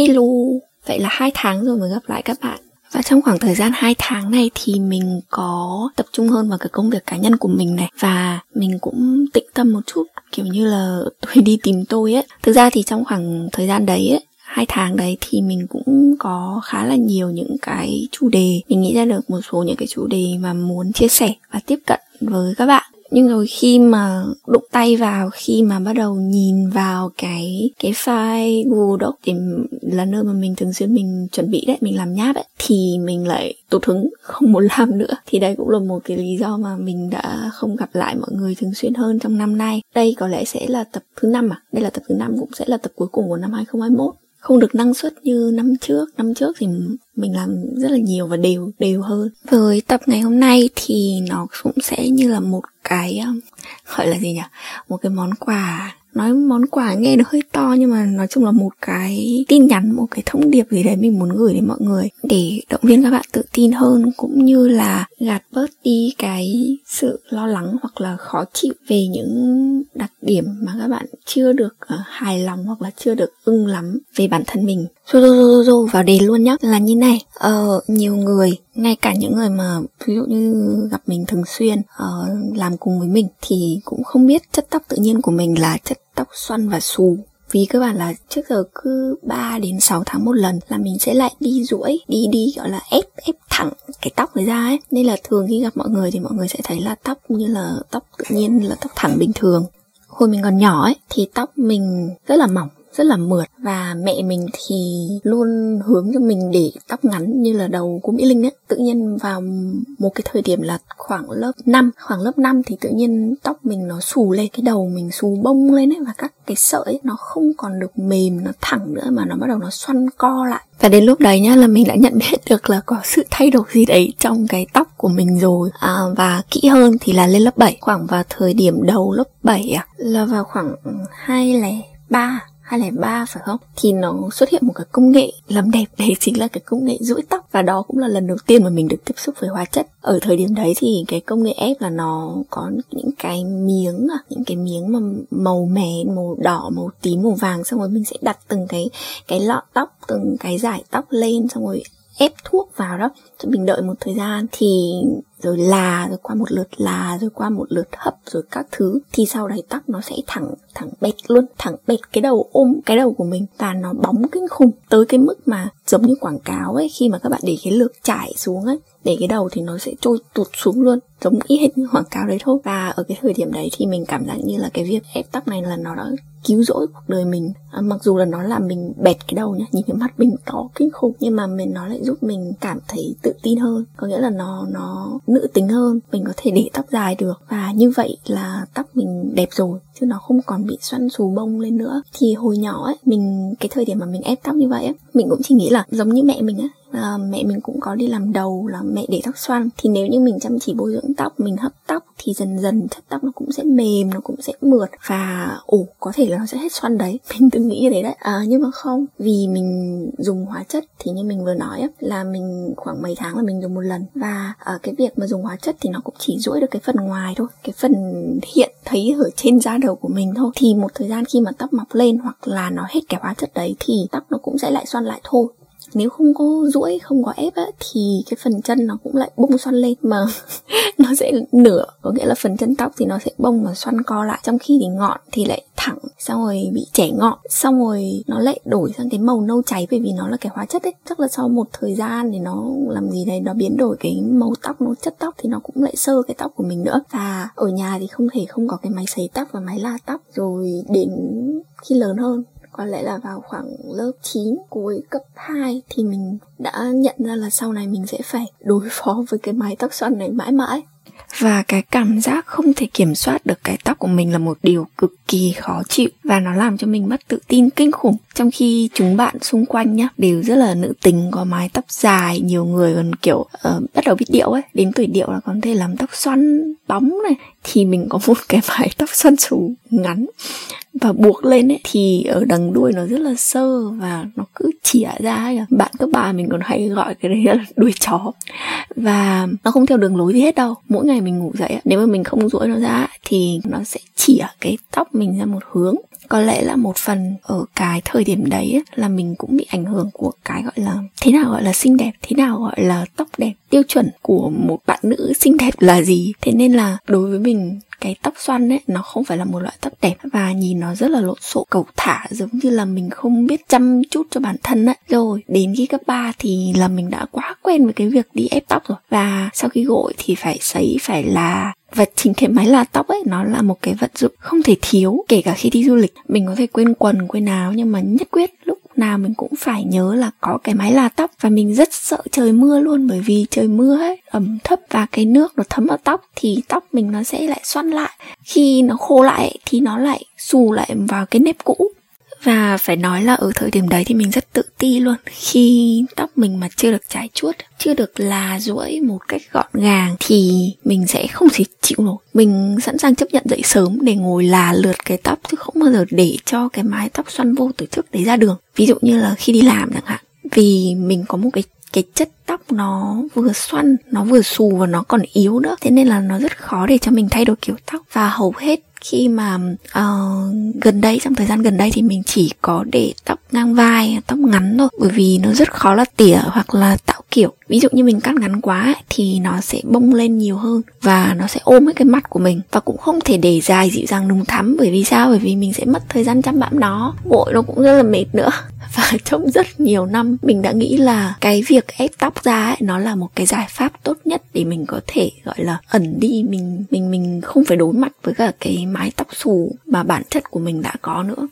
Hello, vậy là hai tháng rồi mới gặp lại các bạn. Và trong khoảng thời gian 2 tháng này thì mình có tập trung hơn vào cái công việc cá nhân của mình này. Và mình cũng tĩnh tâm một chút kiểu như là tôi đi tìm tôi ấy. Thực ra thì trong khoảng thời gian đấy ấy, hai tháng đấy thì mình cũng có khá là nhiều những cái chủ đề. Mình nghĩ ra được một số những cái chủ đề mà muốn chia sẻ và tiếp cận với các bạn nhưng rồi khi mà đụng tay vào, khi mà bắt đầu nhìn vào cái cái file Google Doc thì là nơi mà mình thường xuyên mình chuẩn bị đấy, mình làm nháp ấy, thì mình lại tụt hứng, không muốn làm nữa. Thì đây cũng là một cái lý do mà mình đã không gặp lại mọi người thường xuyên hơn trong năm nay. Đây có lẽ sẽ là tập thứ năm à? Đây là tập thứ năm, cũng sẽ là tập cuối cùng của năm 2021 không được năng suất như năm trước. Năm trước thì mình làm rất là nhiều và đều đều hơn. Với tập ngày hôm nay thì nó cũng sẽ như là một cái um, gọi là gì nhỉ? Một cái món quà. Nói món quà nghe nó hơi to nhưng mà nói chung là một cái tin nhắn, một cái thông điệp gì đấy mình muốn gửi đến mọi người để động viên các bạn tự tin hơn, cũng như là gạt bớt đi cái sự lo lắng hoặc là khó chịu về những đặc điểm mà các bạn chưa được uh, hài lòng hoặc là chưa được ưng lắm về bản thân mình. Rồi rồi rồi rồi vào đề luôn nhá. Là như này ờ, nhiều người ngay cả những người mà ví dụ như gặp mình thường xuyên uh, làm cùng với mình thì cũng không biết chất tóc tự nhiên của mình là chất tóc xoăn và xù. Vì các bạn là trước giờ cứ 3 đến 6 tháng một lần là mình sẽ lại đi duỗi đi đi gọi là ép ép thẳng cái tóc này ra ấy. Nên là thường khi gặp mọi người thì mọi người sẽ thấy là tóc như là tóc tự nhiên là tóc thẳng bình thường hồi mình còn nhỏ ấy thì tóc mình rất là mỏng rất là mượt. Và mẹ mình thì luôn hướng cho mình để tóc ngắn như là đầu của Mỹ Linh ấy. Tự nhiên vào một cái thời điểm là khoảng lớp 5, khoảng lớp 5 thì tự nhiên tóc mình nó xù lên, cái đầu mình xù bông lên ấy và các cái sợi ấy, nó không còn được mềm, nó thẳng nữa mà nó bắt đầu nó xoăn co lại. Và đến lúc đấy nhá là mình đã nhận biết được là có sự thay đổi gì đấy trong cái tóc của mình rồi. À, Và kỹ hơn thì là lên lớp 7 Khoảng vào thời điểm đầu lớp 7 à Là vào khoảng ừ, 203 2003 phải không? Thì nó xuất hiện một cái công nghệ làm đẹp. Đấy chính là cái công nghệ rũi tóc. Và đó cũng là lần đầu tiên mà mình được tiếp xúc với hóa chất. Ở thời điểm đấy thì cái công nghệ ép là nó có những cái miếng à, những cái miếng mà màu mè màu đỏ màu tím màu vàng. Xong rồi mình sẽ đặt từng cái cái lọ tóc từng cái giải tóc lên xong rồi ép thuốc vào đó. Cho mình đợi một thời gian thì rồi là rồi qua một lượt là rồi qua một lượt hấp rồi các thứ thì sau đấy tóc nó sẽ thẳng thẳng bệt luôn thẳng bệt cái đầu ôm cái đầu của mình và nó bóng kinh khủng tới cái mức mà giống như quảng cáo ấy khi mà các bạn để cái lược trải xuống ấy để cái đầu thì nó sẽ trôi tụt xuống luôn giống y hệt như quảng cáo đấy thôi. Và ở cái thời điểm đấy thì mình cảm giác như là cái việc ép tóc này là nó đã cứu rỗi cuộc đời mình. À, mặc dù là nó làm mình bẹt cái đầu nhá nhìn cái mắt mình to kinh khủng nhưng mà mình nó lại giúp mình cảm thấy tự tin hơn. Có nghĩa là nó nó nữ tính hơn, mình có thể để tóc dài được. Và như vậy là tóc mình đẹp rồi chứ nó không còn bị xoăn xù bông lên nữa. Thì hồi nhỏ ấy mình cái thời điểm mà mình ép tóc như vậy ấy mình cũng chỉ nghĩ là giống như mẹ mình á à, mẹ mình cũng có đi làm đầu là mẹ để tóc xoăn. Thì nếu như mình chăm chỉ bôi dưỡng tóc mình hấp tóc thì dần dần chất tóc nó cũng sẽ mềm nó cũng sẽ mượt và ủ có thể là nó sẽ hết xoăn đấy. Mình từng nghĩ như thế đấy. À, nhưng mà không vì mình dùng hóa chất thì như mình vừa nói ấy, là mình khoảng mấy tháng là mình dùng một lần. Và à, cái việc mà dùng hóa chất thì nó cũng chỉ duỗi được cái phần ngoài thôi cái phần hiện thấy ở trên da đầu của mình thôi. Thì một thời gian khi mà tóc mọc lên hoặc là nó hết cái hóa chất đấy thì tóc nó cũng sẽ lại xoăn lại thôi nếu không có duỗi, không có ép á, thì cái phần chân nó cũng lại bung xoăn lên mà nó sẽ nửa, có nghĩa là phần chân tóc thì nó sẽ bông và xoăn co lại. Trong khi thì ngọn thì lại thẳng, xong rồi bị chẻ ngọn, xong rồi nó lại đổi sang cái màu nâu cháy bởi vì nó là cái hóa chất ấy. Chắc là sau một thời gian thì nó làm gì đấy, nó biến đổi cái màu tóc nó chất tóc thì nó cũng lại sơ cái tóc của mình nữa. Và ở nhà thì không thể không có cái máy sấy tóc và máy la tóc, rồi đến khi lớn hơn có lẽ là vào khoảng lớp 9 cuối cấp 2 thì mình đã nhận ra là sau này mình sẽ phải đối phó với cái mái tóc xoăn này mãi mãi. Và cái cảm giác không thể kiểm soát được cái tóc của mình là một điều cực kỳ khó chịu và nó làm cho mình mất tự tin kinh khủng. Trong khi chúng bạn xung quanh nhá đều rất là nữ tính có mái tóc dài nhiều người còn kiểu uh, bắt đầu biết điệu ấy đến tuổi điệu là còn thể làm tóc xoăn bóng này thì mình có một cái mái tóc xoăn xù ngắn và buộc lên ấy thì ở đằng đuôi nó rất là sơ và nó cứ chỉa ra ấy. bạn các bà mình còn hay gọi cái đấy là đuôi chó. Và nó không theo đường lối gì hết đâu. Mỗi ngày mình ngủ dậy nếu mà mình không duỗi nó ra thì nó sẽ chỉa cái tóc mình ra một hướng. Có lẽ là một phần ở cái thời điểm đấy ấy, là mình cũng bị ảnh hưởng của cái gọi là thế nào gọi là xinh đẹp thế nào gọi là tóc đẹp tiêu chuẩn của một bạn nữ xinh đẹp là gì? Thế nên là đối với mình cái tóc xoăn ấy, nó không phải là một loại tóc đẹp và nhìn nó rất là lộn xộn cầu thả, giống như là mình không biết chăm chút cho bản thân ấy. Rồi, đến khi cấp 3 thì là mình đã quá quen với cái việc đi ép tóc rồi. Và sau khi gội thì phải sấy, phải là và chính cái máy là tóc ấy, nó là một cái vật dụng không thể thiếu. Kể cả khi đi du lịch, mình có thể quên quần, quên áo, nhưng mà nhất quyết lúc nào mình cũng phải nhớ là có cái máy là tóc và mình rất sợ trời mưa luôn, bởi vì trời mưa ấy, ẩm thấp và cái nước nó thấm vào tóc thì tóc mình nó sẽ lại xoăn lại. Khi nó khô lại thì nó lại xù lại vào cái nếp cũ và phải nói là ở thời điểm đấy thì mình rất tự ti luôn. Khi tóc mình mà chưa được trải chuốt, chưa được là duỗi một cách gọn gàng thì mình sẽ không thể chịu nổi. Mình sẵn sàng chấp nhận dậy sớm để ngồi là lượt cái tóc chứ không bao giờ để cho cái mái tóc xoăn vô từ trước đấy ra đường. Ví dụ như là khi đi làm chẳng hạn, vì mình có một cái cái chất tóc nó vừa xoăn, nó vừa xù và nó còn yếu nữa. Thế nên là nó rất khó để cho mình thay đổi kiểu tóc. Và hầu hết khi mà uh, gần đây trong thời gian gần đây thì mình chỉ có để tóc ngang vai tóc ngắn thôi. Bởi vì nó rất khó là tỉa hoặc là tạo kiểu ví dụ như mình cắt ngắn quá ấy, thì nó sẽ bông lên nhiều hơn và nó sẽ ôm hết cái mặt của mình. Và cũng không thể để dài dịu dàng đúng thắm bởi vì sao? Bởi vì mình sẽ mất thời gian chăm bẵm nó. Gội nó cũng rất là mệt nữa và trong rất nhiều năm mình đã nghĩ là cái việc ép tóc ra ấy, nó là một cái giải pháp tốt nhất để mình có thể gọi là ẩn đi. Mình mình mình không phải đối mặt với cả cái mái tóc xù mà bản chất của mình đã có nữa.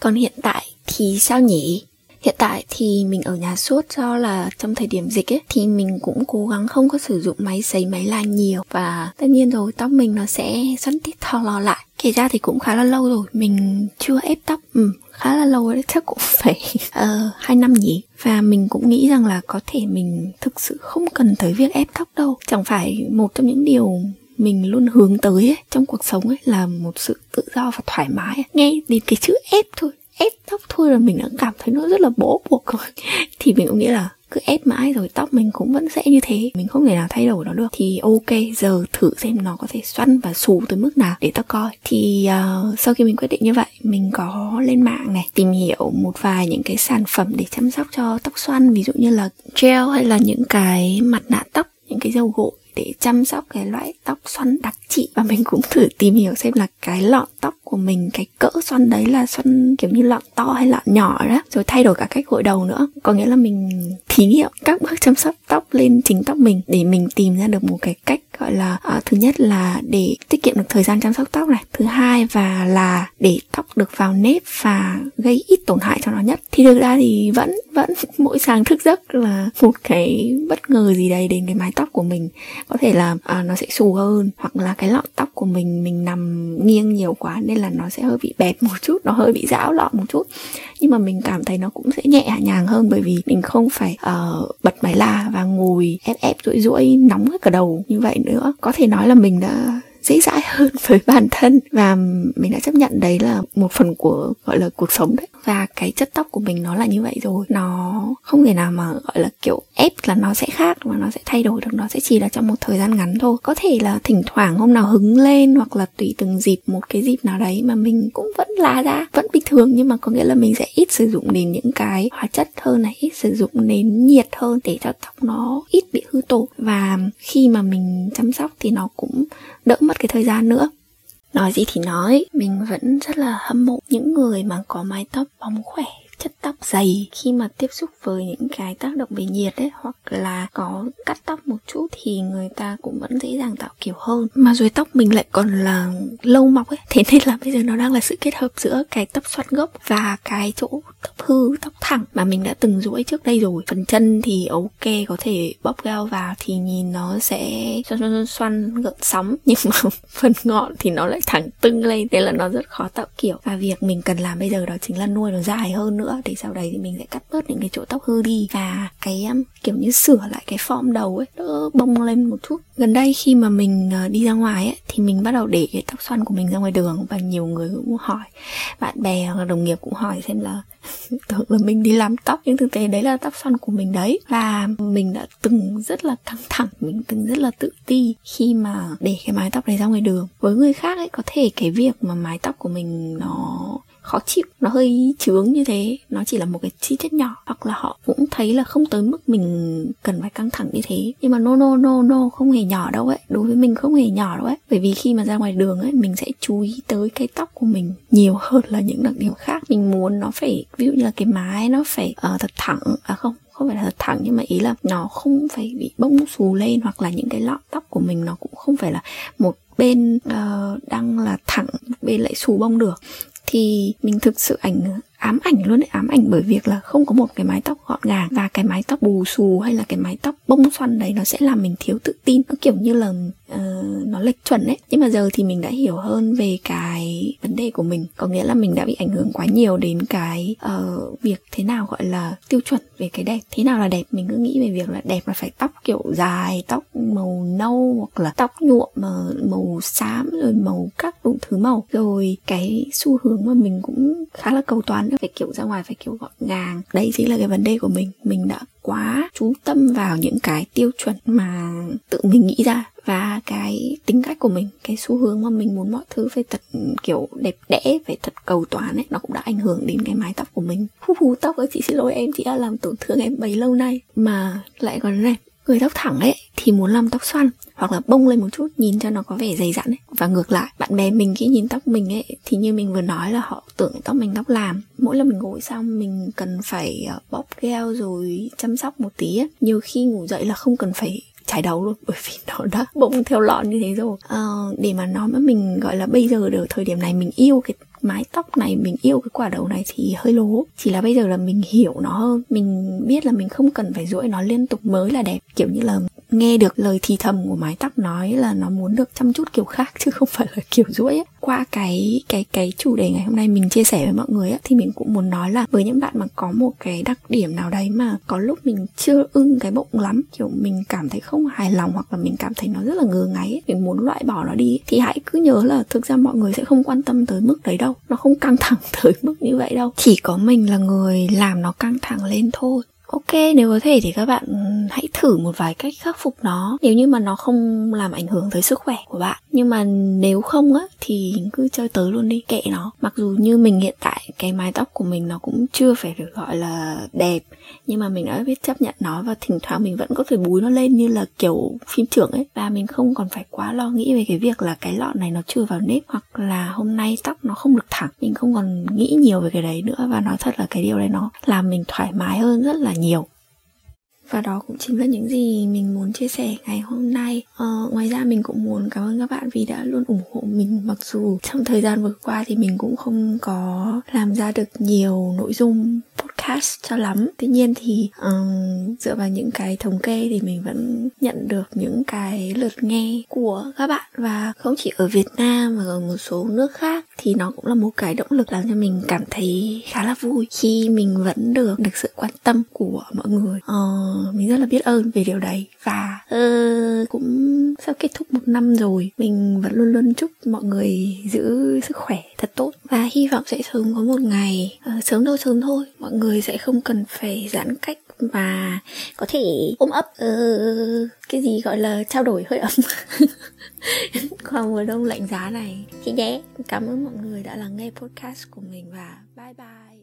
Còn hiện tại thì sao nhỉ? Hiện tại thì mình ở nhà suốt do là trong thời điểm dịch ấy thì mình cũng cố gắng không có sử dụng máy sấy máy la nhiều. Và tất nhiên rồi tóc mình nó sẽ xoăn tít thò lò lại thì ra thì cũng khá là lâu rồi. Mình chưa ép tóc. Ừ, khá là lâu đấy chắc cũng phải uh, hai năm nhỉ. Và mình cũng nghĩ rằng là có thể mình thực sự không cần tới việc ép tóc đâu. Chẳng phải một trong những điều mình luôn hướng tới ấy, trong cuộc sống ấy là một sự tự do và thoải mái nghe đến cái chữ ép thôi ép tóc thôi là mình đã cảm thấy nó rất là bó buộc rồi. Thì mình cũng nghĩ là cứ ép mãi rồi tóc mình cũng vẫn sẽ như thế. Mình không thể nào thay đổi nó được. Thì ok giờ thử xem nó có thể xoăn và xù tới mức nào để tao coi. Thì uh, sau khi mình quyết định như vậy mình có lên mạng này tìm hiểu một vài những cái sản phẩm để chăm sóc cho tóc xoăn ví dụ như là gel hay là những cái mặt nạ tóc những cái dầu gội để chăm sóc cái loại tóc xoăn đặc trị. Và mình cũng thử tìm hiểu xem là cái lọn tóc của mình cái cỡ xoăn đấy là xoăn kiểu như lọn to hay lọn nhỏ đó. Rồi thay đổi cả cách gội đầu nữa. Có nghĩa là mình thí nghiệm các bước chăm sóc tóc lên chính tóc mình để mình tìm ra được một cái cách gọi là uh, thứ nhất là để tiết kiệm được thời gian chăm sóc tóc này. Thứ hai và là để tóc được vào nếp và gây ít tổn hại cho nó nhất. Thì thực ra thì vẫn vẫn mỗi sáng thức giấc là một cái bất ngờ gì đấy đến cái mái tóc của mình. Có thể là uh, nó sẽ xù hơn hoặc là cái lọn tóc của mình mình nằm nghiêng nhiều quá nên là nó sẽ hơi bị bẹp một chút nó hơi bị rão lọ một chút. Nhưng mà mình cảm thấy nó cũng sẽ nhẹ nhàng hơn bởi vì mình không phải uh, bật máy la và ngồi ép ép rũi rũi nóng hết cả đầu như vậy nữa. Có thể nói là mình đã dễ dãi hơn với bản thân và mình đã chấp nhận đấy là một phần của gọi là cuộc sống đấy. Và cái chất tóc của mình nó là như vậy rồi. Nó không thể nào mà gọi là kiểu ép là nó sẽ khác và nó sẽ thay đổi được, nó sẽ chỉ là trong một thời gian ngắn thôi. Có thể là thỉnh thoảng hôm nào hứng lên hoặc là tùy từng dịp, một cái dịp nào đấy mà mình cũng vẫn lá ra, vẫn bình thường, nhưng mà có nghĩa là mình sẽ ít sử dụng đến những cái hóa chất hơn này, ít sử dụng đến nhiệt hơn để cho tóc nó ít bị hư tổ và khi mà mình chăm sóc thì nó cũng đỡ mất cái thời gian nữa. Nói gì thì nói, mình vẫn rất là hâm mộ những người mà có mái tóc bóng khỏe chất tóc dày khi mà tiếp xúc với những cái tác động về nhiệt ấy, hoặc là có cắt tóc một chút thì người ta cũng vẫn dễ dàng tạo kiểu hơn. Mà rồi tóc mình lại còn là lâu mọc ấy, thế nên là bây giờ nó đang là sự kết hợp giữa cái tóc xoăn gốc và cái chỗ tóc hư, tóc thẳng mà mình đã từng duỗi trước đây rồi. Phần chân thì ok, có thể bóp gel vào thì nhìn nó sẽ xoăn xoăn xoăn gợn sóng. Nhưng mà phần ngọn thì nó lại thẳng tưng lên nên là nó rất khó tạo kiểu. Và việc mình cần làm bây giờ đó chính là nuôi nó dài hơn nữa nữa để sau đấy thì mình sẽ cắt bớt những cái chỗ tóc hư đi. Và cái um, kiểu như sửa lại cái form đầu ấy đỡ bông lên một chút. Gần đây khi mà mình uh, đi ra ngoài ấy thì mình bắt đầu để cái tóc xoăn của mình ra ngoài đường và nhiều người cũng hỏi bạn bè hoặc đồng nghiệp cũng hỏi xem là tưởng là mình đi làm tóc nhưng thực tế đấy là tóc xoăn của mình đấy. Và mình đã từng rất là căng thẳng mình từng rất là tự ti khi mà để cái mái tóc này ra ngoài đường. Với người khác ấy có thể cái việc mà mái tóc của mình nó khó chịu nó hơi chướng như thế. Nó chỉ là một cái chi tiết nhỏ hoặc là họ cũng thấy là không tới mức mình cần phải căng thẳng như thế. Nhưng mà no no no no không hề nhỏ đâu ấy. Đối với mình không hề nhỏ đâu ấy. Bởi vì khi mà ra ngoài đường ấy mình sẽ chú ý tới cái tóc của mình nhiều hơn là những đặc điểm khác. Mình muốn nó phải ví dụ như là cái mái nó phải uh, thật thẳng à không không phải là thật thẳng nhưng mà ý là nó không phải bị bông xù lên hoặc là những cái lọn tóc của mình nó cũng không phải là một bên uh, đang là thẳng bên lại xù bông được thì mình thực sự ảnh ám ảnh luôn đấy, ám ảnh bởi việc là không có một cái mái tóc gọn gàng và cái mái tóc bù xù hay là cái mái tóc bông xoăn đấy nó sẽ làm mình thiếu tự tin. Nó kiểu như là uh, nó lệch chuẩn đấy nhưng mà giờ thì mình đã hiểu hơn về cái vấn đề của mình. Có nghĩa là mình đã bị ảnh hưởng quá nhiều đến cái uh, việc thế nào gọi là tiêu chuẩn về cái đẹp. Thế nào là đẹp? Mình cứ nghĩ về việc là đẹp là phải tóc kiểu dài tóc màu nâu hoặc là tóc nhuộm màu, màu xám rồi màu các đủ thứ màu. Rồi cái xu hướng mà mình cũng khá là cầu toàn phải kiểu ra ngoài phải kiểu gọn gàng. Đấy chính là cái vấn đề của mình. Mình đã quá chú tâm vào những cái tiêu chuẩn mà tự mình nghĩ ra và cái tính cách của mình, cái xu hướng mà mình muốn mọi thứ phải thật, kiểu, đẹp đẽ, phải thật cầu toàn ấy, nó cũng đã ảnh hưởng đến cái mái tóc của mình. Hú hú tóc ơi chị xin lỗi em, chị đã làm tổn thương em bấy lâu nay. Mà lại còn này, người tóc thẳng ấy, thì muốn làm tóc xoăn hoặc là bông lên một chút nhìn cho nó có vẻ dày dặn ấy. Và ngược lại bạn bè mình khi nhìn tóc mình ấy thì như mình vừa nói là họ tưởng tóc mình tóc làm. Mỗi lần mình ngủ xong mình cần phải ờ, bóp gel rồi chăm sóc một tí ấy. nhiều khi ngủ dậy là không cần phải chải đầu luôn bởi vì nó đã bông theo lọn như thế rồi. À, để mà nói mà mình gọi là bây giờ được thời điểm này mình yêu cái mái tóc này mình yêu cái quả đầu này thì hơi lố. Chỉ là bây giờ là mình hiểu nó hơn. Mình biết là mình không cần phải duỗi nó liên tục mới là đẹp. Kiểu như là nghe được lời thì thầm của mái tóc nói là nó muốn được chăm chút kiểu khác chứ không phải là kiểu duỗi ấy. qua cái cái cái chủ đề ngày hôm nay mình chia sẻ với mọi người ấy, thì mình cũng muốn nói là với những bạn mà có một cái đặc điểm nào đấy mà có lúc mình chưa ưng cái bụng lắm kiểu mình cảm thấy không hài lòng hoặc là mình cảm thấy nó rất là ngứa ngáy ấy, mình muốn loại bỏ nó đi thì hãy cứ nhớ là thực ra mọi người sẽ không quan tâm tới mức đấy đâu. Nó không căng thẳng tới mức như vậy đâu. Chỉ có mình là người làm nó căng thẳng lên thôi ok, nếu có thể thì các bạn ừ, hãy thử một vài cách khắc phục nó. Nếu như mà nó không làm ảnh hưởng tới sức khỏe của bạn. Nhưng mà nếu không á, thì cứ chơi tới luôn đi, kệ nó. Mặc dù như mình hiện tại cái mái tóc của mình nó cũng chưa phải được gọi là đẹp. Nhưng mà mình đã biết chấp nhận nó và thỉnh thoảng mình vẫn có thể búi nó lên như là kiểu phim trưởng ấy. Và mình không còn phải quá lo nghĩ về cái việc là cái lọ này nó chưa vào nếp hoặc là hôm nay tóc nó không được thẳng. Mình không còn nghĩ nhiều về cái đấy nữa và nói thật là cái điều đấy nó làm mình thoải mái hơn rất là nhiều và đó cũng chính là những gì mình muốn chia sẻ ngày hôm nay. Ờ, ngoài ra mình cũng muốn cảm ơn các bạn vì đã luôn ủng hộ mình. Mặc dù trong thời gian vừa qua thì mình cũng không có làm ra được nhiều nội dung podcast cho lắm. Tuy nhiên thì um, dựa vào những cái thống kê thì mình vẫn nhận được những cái lượt nghe của các bạn. Và không chỉ ở Việt Nam mà ở một số nước khác thì nó cũng là một cái động lực làm cho mình cảm thấy khá là vui khi mình vẫn được được sự quan tâm của mọi người. Uh, mình rất là biết ơn về điều đấy. Và uh, cũng sắp kết thúc một năm rồi mình vẫn luôn luôn chúc mọi người giữ sức khỏe thật tốt. Và hy vọng sẽ sớm có một ngày uh, sớm đâu sớm thôi mọi người sẽ không cần phải giãn cách và có thể ôm ấp uh, cái gì gọi là trao đổi hơi ấm. Qua mùa đông lạnh giá này. Thì nhé. Cảm ơn mọi người đã lắng nghe podcast của mình và bye bye.